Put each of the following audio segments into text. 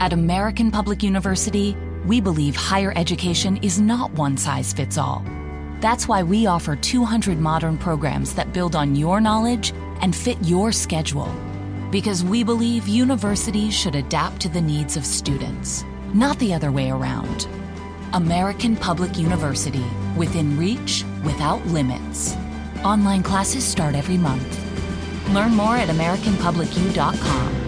At American Public University, we believe higher education is not one size fits all. That's why we offer 200 modern programs that build on your knowledge and fit your schedule. Because we believe universities should adapt to the needs of students, not the other way around. American Public University, within reach, without limits. Online classes start every month. Learn more at AmericanPublicU.com.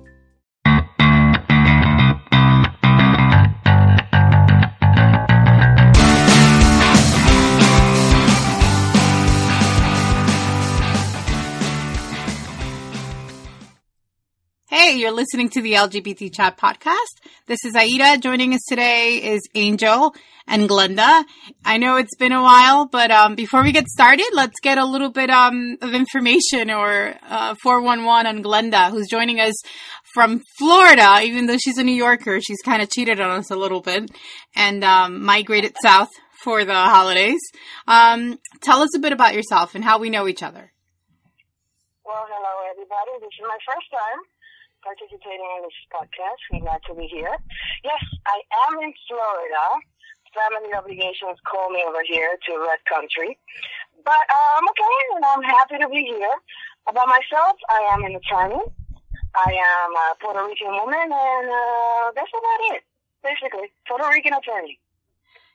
You're listening to the LGBT Chat podcast. This is Aida. Joining us today is Angel and Glenda. I know it's been a while, but um, before we get started, let's get a little bit um, of information or uh, 411 on Glenda, who's joining us from Florida. Even though she's a New Yorker, she's kind of cheated on us a little bit and um, migrated south for the holidays. Um, tell us a bit about yourself and how we know each other. Well, hello, everybody. This is my first time participating in this podcast. We're glad to be here. Yes, I am in Florida. Family obligations call me over here to Red Country. But uh, I'm okay and I'm happy to be here. About myself, I am an attorney. I am a Puerto Rican woman and uh, that's about it. Basically, Puerto Rican attorney.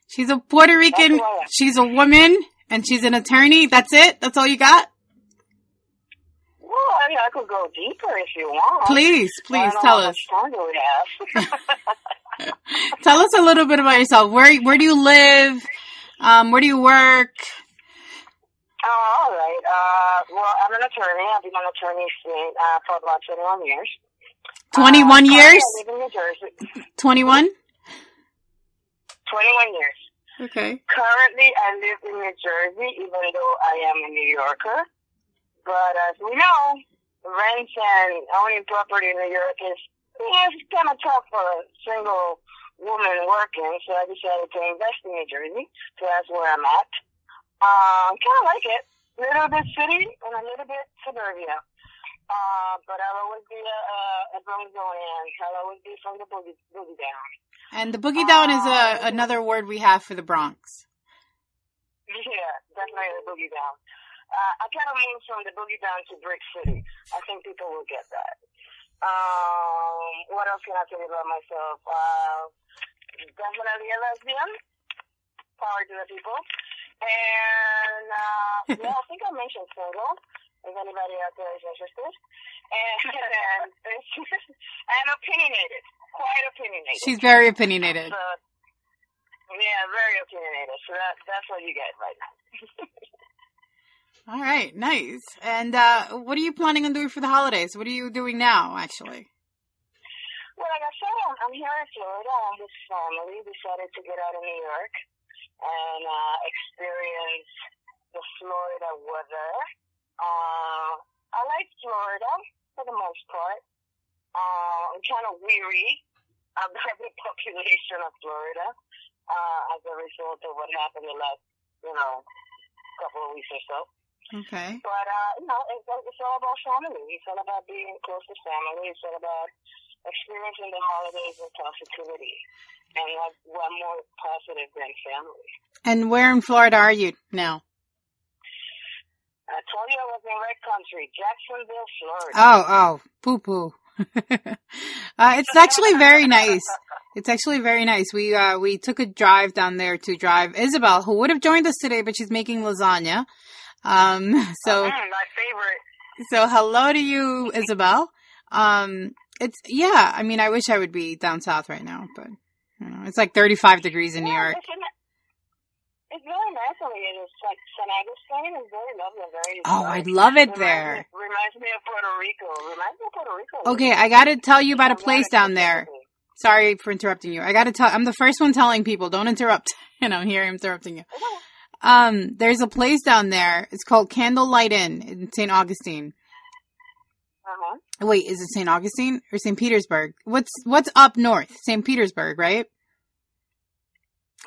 She's a Puerto Rican, she's a woman, and she's an attorney. That's it? That's all you got? Well, I mean, I could go deeper if you want. Please, please tell us. Time do we have? tell us a little bit about yourself. Where where do you live? Um, where do you work? Oh, all right. Uh, well, I'm an attorney. I've been an attorney since, uh, for about 21 years. 21 uh, years? I live in New Jersey. 21? 21 years. Okay. Currently, I live in New Jersey, even though I am a New Yorker. But as we know, rent and owning property in New York is it's kind of tough for a single woman working. So I decided to invest in New Jersey. So that's where I'm at. Um, kind of like it. A little bit city and a little bit suburbia. Uh, but I'll always be a, a, a Bronxonian. I'll always be from the boogie, boogie down. And the boogie down is a, another word we have for the Bronx. Yeah, definitely the boogie down. Uh, I kind of moved from the boogie down to Brick City. I think people will get that. Um, what else can I tell you about myself? Uh, definitely a lesbian. Power to the people. And, uh, yeah, I think I mentioned single. If anybody out there is interested. And, and, and opinionated. Quite opinionated. She's very opinionated. So, yeah, very opinionated. So that, that's what you get right now. All right, nice. And uh, what are you planning on doing for the holidays? What are you doing now, actually? Well, like I said, I'm, I'm here in Florida. I'm with family. Decided to get out of New York and uh, experience the Florida weather. Uh, I like Florida for the most part. Uh, I'm kind of weary of the population of Florida uh, as a result of what happened the last, you know, couple of weeks or so. Okay. But, uh, you know, it's, it's all about family. It's all about being close to family. It's all about experiencing the holidays with positivity. And what, what more positive than family? And where in Florida are you now? I told you I was in Red Country, Jacksonville, Florida. Oh, oh, poo poo. uh, it's actually very nice. It's actually very nice. We uh, we took a drive down there to drive Isabel, who would have joined us today, but she's making lasagna. Um, so mm, my favorite. So hello to you, Isabel. Um, it's yeah. I mean, I wish I would be down south right now, but you know, it's like 35 degrees in New York. It's, very nice over here. It's like San Agustin is very lovely very. Oh, nice. I'd love it Reminds there. Me, reminds me of Puerto Rico. Reminds me of Puerto Rico. Okay, I got to tell you about a place down there. Sorry for interrupting you. I got to tell. I'm the first one telling people don't interrupt. And I'm here interrupting you. Um, there's a place down there. It's called Candlelight Inn in St. Augustine. Uh Uh-huh. Wait, is it St. Augustine or St. Petersburg? What's what's up north? St. Petersburg, right?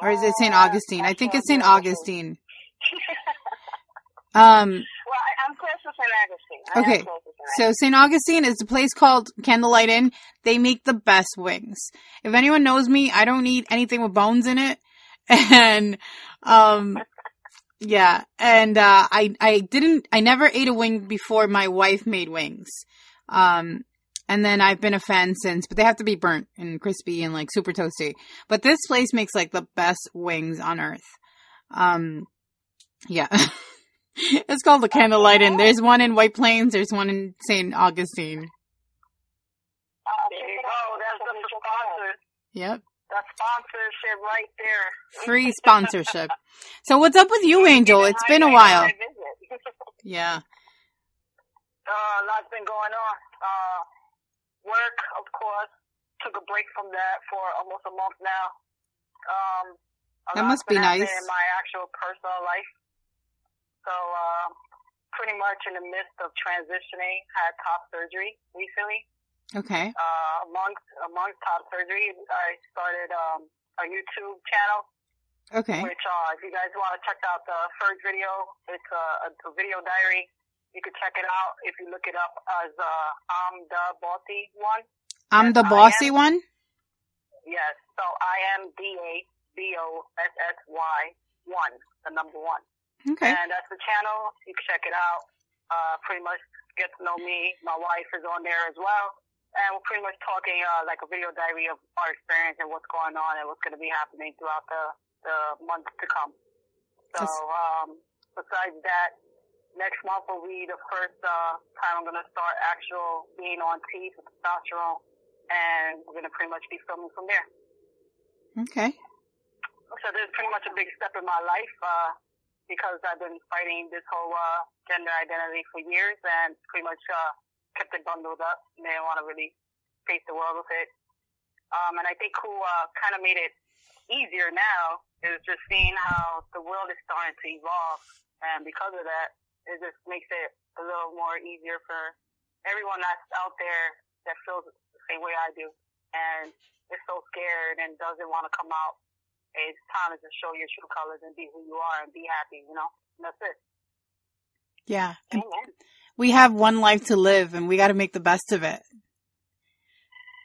Or is it St. Uh, Augustine? I think it's St. Augustine. Um, Well, I'm close to St. Augustine. Okay, close to St. so St. Augustine is a place called Candlelight Inn. They make the best wings. If anyone knows me, I don't eat anything with bones in it. And, um, yeah, and, uh, I, I didn't, I never ate a wing before my wife made wings. Um, and then I've been a fan since, but they have to be burnt and crispy and like super toasty. But this place makes like the best wings on earth. Um, yeah. it's called the Candlelight Inn. There's one in White Plains. There's one in St. Augustine. Uh, there you go. That's the sponsor. Yep. The sponsorship right there. Free sponsorship. So what's up with you, Angel? It's been a while. Yeah. Uh, a lot's been going on. Uh, work, of course. Took a break from that for almost a month now. Um, a That must be nice. In my actual personal life. So, uh, pretty much in the midst of transitioning, had top surgery recently. Okay. Uh, amongst, amongst top surgery, I started, um, a YouTube channel Okay. which uh, if you guys want to check out the first video, it's a, a, a video diary. You can check it out if you look it up as uh, I'm the bossy one. I'm the bossy one. Yes, so I am D A B O S S Y one, the number one, Okay. and that's the channel. You can check it out. Uh, pretty much get to know me. My wife is on there as well, and we're pretty much talking uh, like a video diary of our experience and what's going on and what's going to be happening throughout the the months to come. So, um, besides that, next month will be the first uh, time I'm going to start actual being on T for testosterone, and we're going to pretty much be filming from there. Okay. So this is pretty much a big step in my life uh, because I've been fighting this whole uh, gender identity for years and pretty much uh, kept it bundled up and didn't want to really face the world with it. Um, and I think who uh, kind of made it easier now is just seeing how the world is starting to evolve, and because of that, it just makes it a little more easier for everyone that's out there that feels the same way I do and is so scared and doesn't want to come out. It's time to just show your true colors and be who you are and be happy, you know? And that's it. Yeah. Amen. We have one life to live, and we got to make the best of it.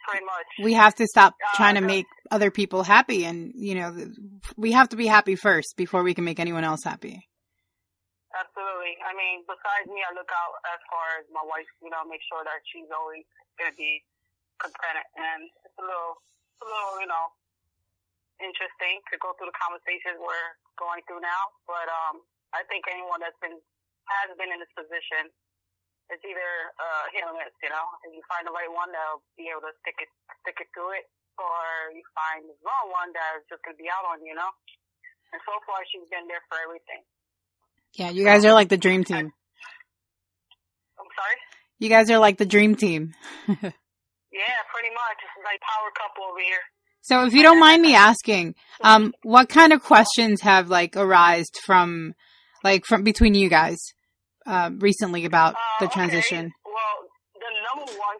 Pretty much. We have to stop Uh, trying to the- make other people happy, and you know, we have to be happy first before we can make anyone else happy. Absolutely. I mean, besides me, I look out as far as my wife, you know, make sure that she's always going to be contented. And it's a little, it's a little, you know, interesting to go through the conversations we're going through now. But, um, I think anyone that's been, has been in this position, it's either, uh, hit or miss, you know. If you find the right one that'll be able to stick it, stick it through it, or you find the wrong one that's just to be out on you, you know. And so far, she's been there for everything. Yeah, you guys are like the dream team. I'm sorry? You guys are like the dream team. Yeah, pretty much. It's like power couple over here. So, if you don't mind me asking, um, what kind of questions have like arisen from, like, from between you guys, uh, recently about the Uh, okay. transition? Well, the number one,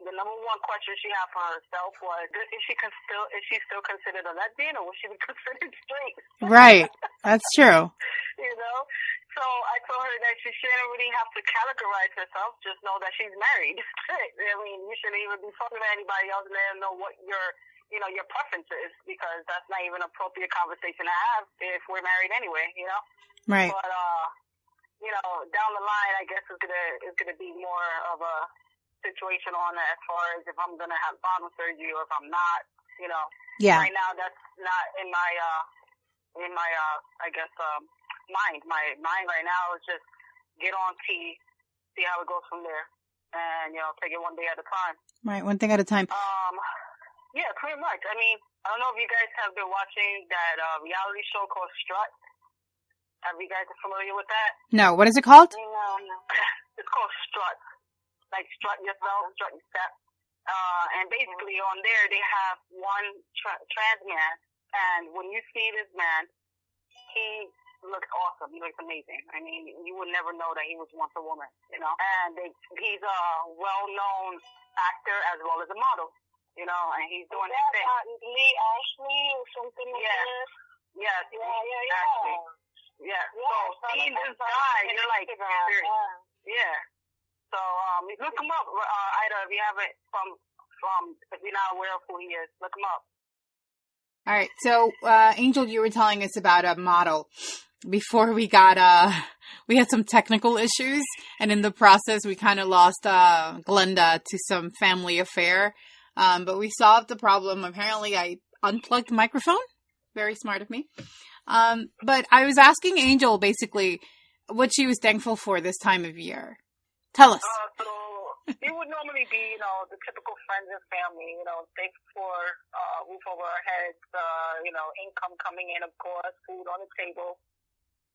the number one question she had for herself was: Is she con- still is she still considered a lesbian, or was she considered straight? Right. That's true. you know. So I told her that she shouldn't really have to categorize herself. Just know that she's married. I mean, you shouldn't even be talking to anybody else and let them know what your, you know, your preference is because that's not even an appropriate conversation to have if we're married anyway. You know. Right. But uh, you know, down the line, I guess it's gonna it's gonna be more of a situation on that as far as if I'm gonna have bottom surgery or if I'm not. You know. Yeah. Right now, that's not in my uh in my uh I guess um mind. My mind right now is just get on T, see how it goes from there, and you know take it one day at a time. Right. One thing at a time. Um, yeah, pretty much. I mean, I don't know if you guys have been watching that uh, reality show called Strut. Have you guys familiar with that? No. What is it called? Um, it's called Strut. Like strut yourself, strut your step. Uh, and basically on there they have one tra- trans man, and when you see this man, he looked awesome. He looked amazing. I mean, you would never know that he was once a woman, you know. And they, he's a well-known actor as well as a model, you know, and he's doing his thing. Laith Ashley or something like yeah. that. Yes. Yeah, yeah, yeah. Ashley. Yeah. yeah. So seeing this guy, you're like, yeah. yeah. So um, look him up, uh, Aida, if you haven't from from if you're not aware of who he is, look him up. All right. So, uh, Angel, you were telling us about a model before we got, uh, we had some technical issues and in the process we kind of lost, uh, Glenda to some family affair. Um, but we solved the problem. Apparently I unplugged the microphone. Very smart of me. Um, but I was asking Angel basically what she was thankful for this time of year. Tell us. Uh, so it would normally be, you know, the typical friends and family, you know, thankful for uh, roof over our heads, uh, you know, income coming in, of course, food on the table.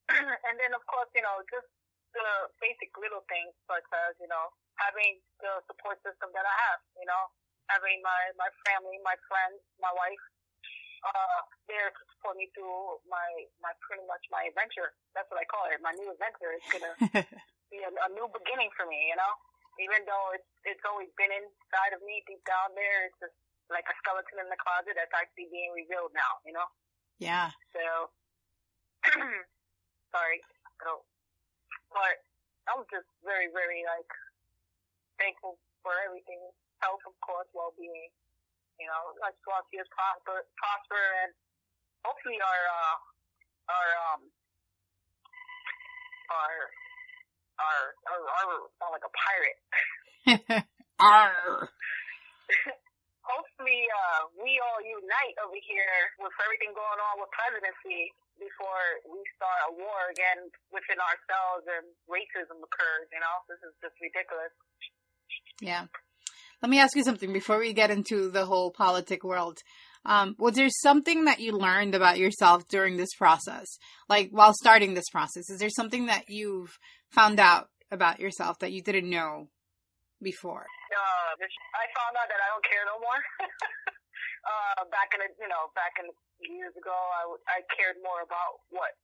and then, of course, you know, just the basic little things such as, you know, having the support system that I have, you know, having my, my family, my friends, my wife, uh, there to support me through my, my pretty much my adventure. That's what I call it. My new adventure. It's going to be a, a new beginning for me, you know? even though it's it's always been inside of me deep down there, it's just like a skeleton in the closet that's actually being revealed now, you know? Yeah. So sorry. So, but I'm just very, very like thankful for everything. Health of course, well being. You know, like Swazia's prosper prosper and hopefully our uh our um our Arr, arr, arr, sound like a pirate. arr. Hopefully, uh, we all unite over here with everything going on with presidency before we start a war again within ourselves and racism occurs. You know, this is just ridiculous. Yeah. Let me ask you something before we get into the whole politic world. Um, was there something that you learned about yourself during this process? Like while starting this process, is there something that you've found out about yourself that you didn't know before? Uh, I found out that I don't care no more. uh, back in the, you know, back in years ago, I, I cared more about what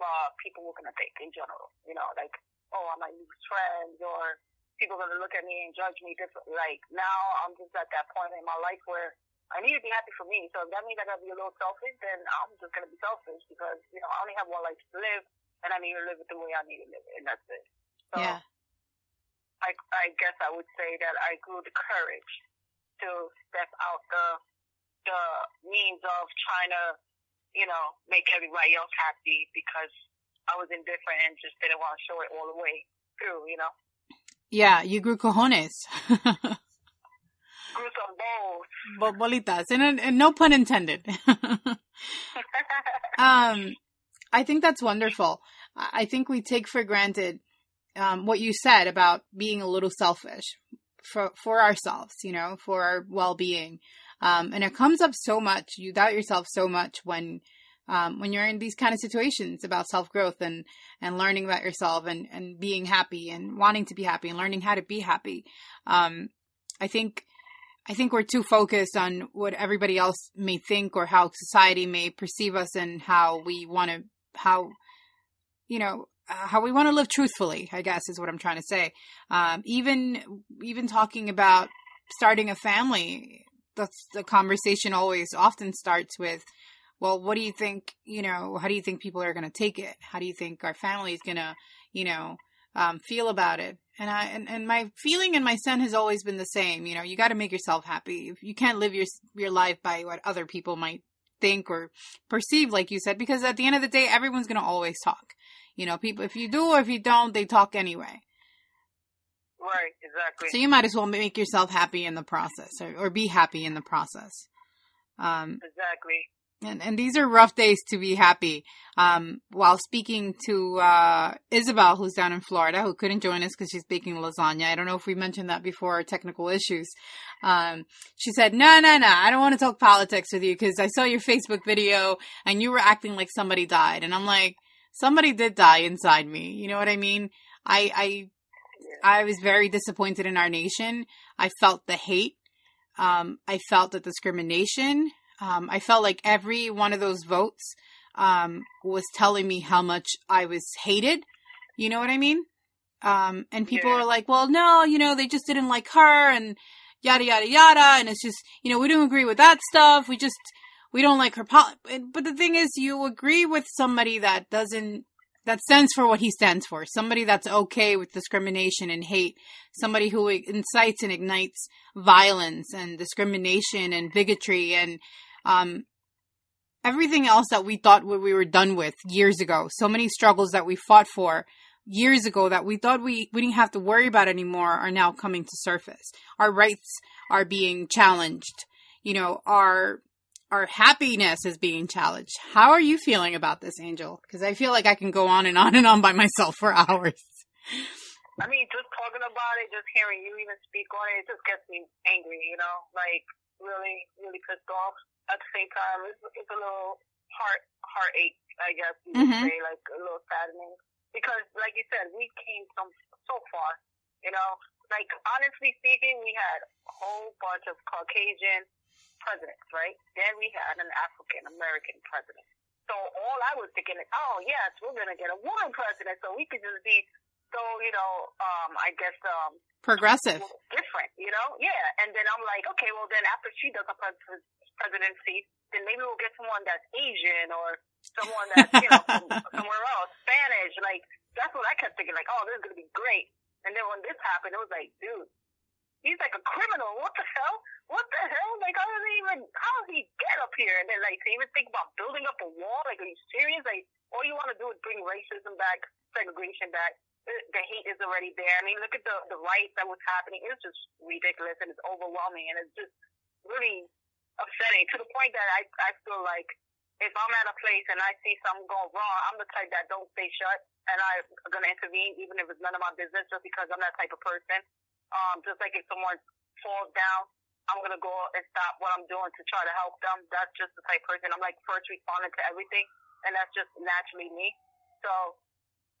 uh, people were gonna think in general. You know, like, oh, I might lose friends or people are gonna look at me and judge me differently. Like now, I'm just at that point in my life where I need to be happy for me. So if that means I gotta be a little selfish, then I'm just gonna be selfish because you know I only have one life to live, and I need to live it the way I need to live it, and that's it. So yeah. I I guess I would say that I grew the courage to step out the the means of trying to you know make everybody else happy because I was indifferent and just didn't want to show it all the way through. You know. Yeah, you grew cojones. some balls. Bo- bolitas, and, and no pun intended. um, I think that's wonderful. I think we take for granted um, what you said about being a little selfish for for ourselves, you know, for our well being. Um, and it comes up so much. You doubt yourself so much when um, when you're in these kind of situations about self growth and and learning about yourself and and being happy and wanting to be happy and learning how to be happy. Um, I think I think we're too focused on what everybody else may think or how society may perceive us and how we want to, how, you know, uh, how we want to live truthfully, I guess is what I'm trying to say. Um, even, even talking about starting a family, that's the conversation always often starts with, well, what do you think, you know, how do you think people are going to take it? How do you think our family is going to, you know, um, feel about it? And I and, and my feeling and my son has always been the same. You know, you got to make yourself happy. You can't live your your life by what other people might think or perceive, like you said, because at the end of the day, everyone's gonna always talk. You know, people if you do or if you don't, they talk anyway. Right, exactly. So you might as well make yourself happy in the process, or, or be happy in the process. Um, exactly. And, and these are rough days to be happy. Um, while speaking to uh, Isabel, who's down in Florida, who couldn't join us because she's baking lasagna. I don't know if we mentioned that before, technical issues. Um, she said, "No, no, no, I don't want to talk politics with you because I saw your Facebook video and you were acting like somebody died." And I'm like, "Somebody did die inside me." You know what I mean? I, I, I was very disappointed in our nation. I felt the hate. Um, I felt the discrimination. Um, I felt like every one of those votes um, was telling me how much I was hated. You know what I mean? Um, and people Yeah. were like, well, no, you know, they just didn't like her and yada, yada, yada. And it's just, you know, we don't agree with that stuff. We just, we don't like her. Pol-. But the thing is, you agree with somebody that doesn't, that stands for what he stands for. Somebody that's okay with discrimination and hate. Somebody who incites and ignites violence and discrimination and bigotry and, um, everything else that we thought we we were done with years ago. So many struggles that we fought for years ago that we thought we, we didn't have to worry about anymore are now coming to surface. Our rights are being challenged. You know, our our happiness is being challenged. How are you feeling about this, Angel? Because I feel like I can go on and on and on by myself for hours. I mean, just talking about it, just hearing you even speak on it, it just gets me angry, you know, like really, really pissed off. At the same time, it's, it's a little heart heartache, I guess you could Mhm. say, like a little saddening. Because, like you said, we came from so far, you know. Like honestly speaking, we had a whole bunch of Caucasian presidents, right? Then we had an African American president. So all I was thinking is, oh yes, we're gonna get a woman president, so we could just be so, you know, um, I guess um, Progressive. different, you know? Yeah. And then I'm like, okay, well then after she does a pres- presidency, then maybe we'll get someone that's Asian or someone that's, you know, from somewhere else, Spanish. Like, that's what I kept thinking, like, oh, this is going to be great. And then when this happened, it was like, dude, he's like a criminal. What the hell? What the hell? Like, how does he even, how does he get up here? And then, like, to even think about building up a wall, like, are you serious? Like, all you want to do is bring racism back, segregation back. The, the hate is already there. I mean, look at the, the riots that was happening. It's just ridiculous and it's overwhelming and it's just really upsetting to the point that I, I feel like if I'm at a place and I see something going wrong, I'm the type that don't stay shut and I'm to intervene even if it's none of my business just because I'm that type of person. Um, just like if someone falls down, I'm to go and stop what I'm doing to try to help them. That's just the type of person. I'm like first responding to everything and that's just naturally me. So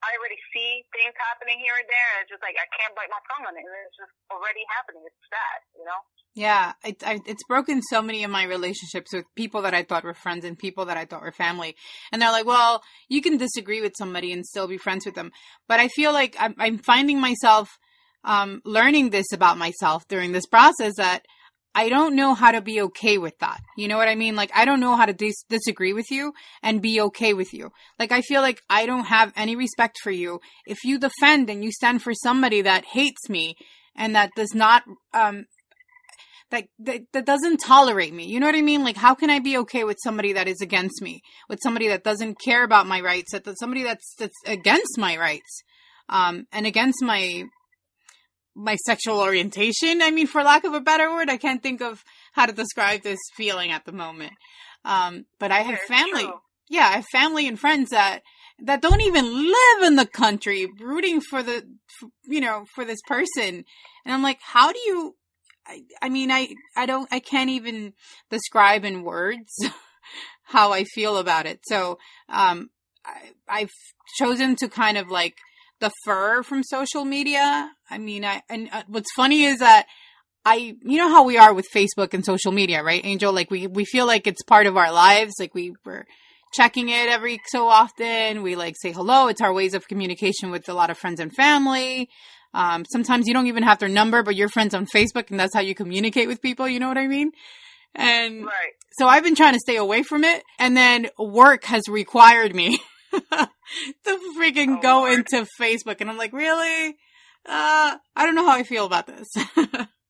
I already see things happening here and there and it's just like I can't bite my tongue on it and it's just already happening. It's sad, you know? Yeah, it, I, it's broken so many of my relationships with people that I thought were friends and people that I thought were family. And they're like, well, you can disagree with somebody and still be friends with them. But I feel like I'm, I'm finding myself um, learning this about myself during this process that I don't know how to be okay with that. You know what I mean? Like, I don't know how to dis- disagree with you and be okay with you. Like, I feel like I don't have any respect for you if you defend and you stand for somebody that hates me and that does not, um, that, that that doesn't tolerate me. You know what I mean? Like, how can I be okay with somebody that is against me, with somebody that doesn't care about my rights, that, that somebody that's that's against my rights, um, and against my my sexual orientation? I mean, for lack of a better word, I can't think of how to describe this feeling at the moment. Um, but I have family. Yeah, I have family and friends that that don't even live in the country, rooting for the, f- you know, for this person, and I'm like, how do you? I, I mean, I, I don't, I can't even describe in words how I feel about it. So, um, I, I've chosen to kind of like defer from social media. I mean, I, and uh, what's funny is that I, you know how we are with Facebook and social media, right, Angel? Like we, we feel like it's part of our lives. Like we were checking it every so often. We like say hello. It's our ways of communication with a lot of friends and family. Um, sometimes you don't even have their number, but you're friends on Facebook and that's how you communicate with people. You know what I mean? And Right. so I've been trying to stay away from it. And then work has required me to freaking Oh, go Lord. into Facebook. And I'm like, really? Uh, I don't know how I feel about this.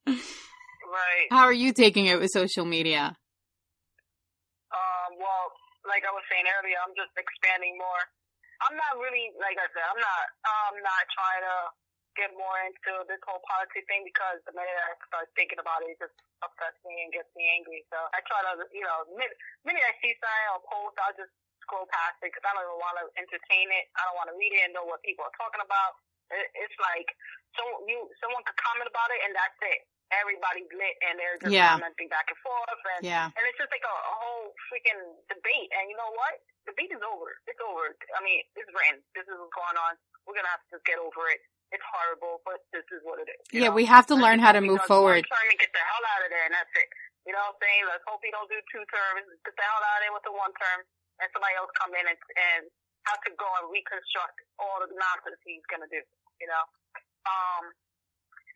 Right. how are you taking it with social media? Um, well, like I was saying earlier, I'm just expanding more. I'm not really, like I said, I'm not, I'm not trying to get more into this whole politics thing because the minute I start thinking about it, it just upsets me and gets me angry. So I try to, you know, the minute, minute I see something or post, I'll just scroll past it because I don't even want to entertain it. I don't want to read it and know what people are talking about. It, it's like so you someone could comment about it and that's it. Everybody's lit and they're just Yeah. commenting back and forth and Yeah. and it's just like a, a whole freaking debate. And you know what? The debate is over. It's over. I mean, it's written. This is what's going on. We're gonna have to just get over it. It's horrible, but this is what it is. Yeah, know? we have to learn how to move forward. Term and get the hell out of there, and that's it. You know what I'm saying? Let's hope he don't do two terms. Get the hell out of there with the one term, and somebody else come in and, and have to go and reconstruct all the nonsense he's gonna do, you know. Um,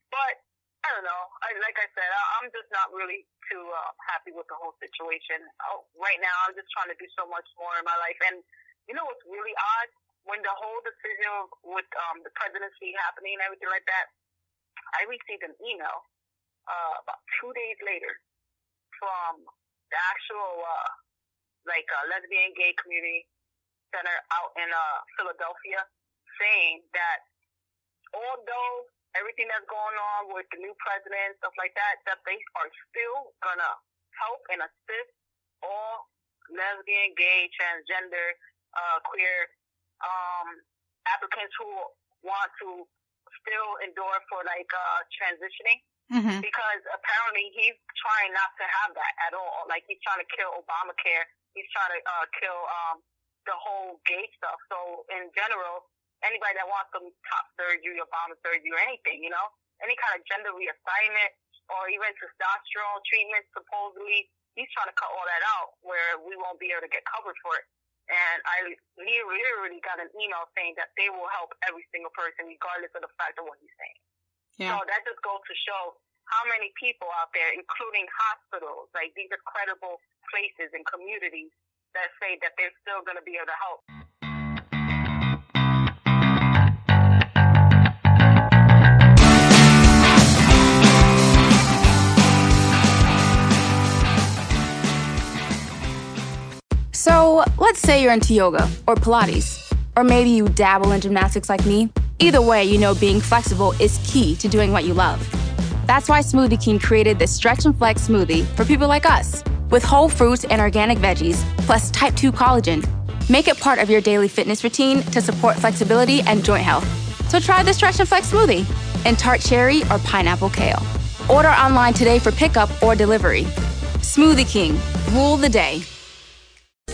but I don't know. I, like I said, I, I'm just not really too uh, happy with the whole situation. Oh, right now, I'm just trying to do so much more in my life. And you know what's really odd? When the whole decision with um, the presidency happening and everything like that, I received an email uh, about two days later from the actual uh, like uh, lesbian gay community center out in uh, Philadelphia saying that although everything that's going on with the new president, and stuff like that, that they are still gonna help and assist all lesbian, gay, transgender, uh, queer um, applicants who want to still endure for like uh, transitioning. Mm-hmm. Because apparently he's trying not to have that at all. Like he's trying to kill Obamacare. He's trying to uh, kill um, the whole gay stuff. So in general, anybody that wants some top surgery, Obama surgery, or anything, you know, any kind of gender reassignment or even testosterone treatment, supposedly, he's trying to cut all that out where we won't be able to get covered for it. And I literally got an email saying that they will help every single person regardless of the fact of what he's saying. Yeah. So that just goes to show how many people out there, including hospitals, like these are credible places and communities that say that they're still going to be able to help. So, let's say you're into yoga or Pilates, or maybe you dabble in gymnastics like me. Either way, you know being flexible is key to doing what you love. That's why Smoothie King created this Stretch and Flex smoothie for people like us, with whole fruits and organic veggies, plus type 2 collagen. Make it part of your daily fitness routine to support flexibility and joint health. So try the Stretch and Flex smoothie in tart cherry or pineapple kale. Order online today for pickup or delivery. Smoothie King, rule the day.